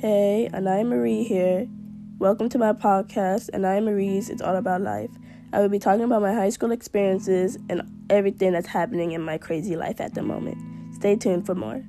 Hey, Anaya Marie here. Welcome to my podcast, Anaya Marie's It's All About Life. I will be talking about my high school experiences and everything that's happening in my crazy life at the moment. Stay tuned for more.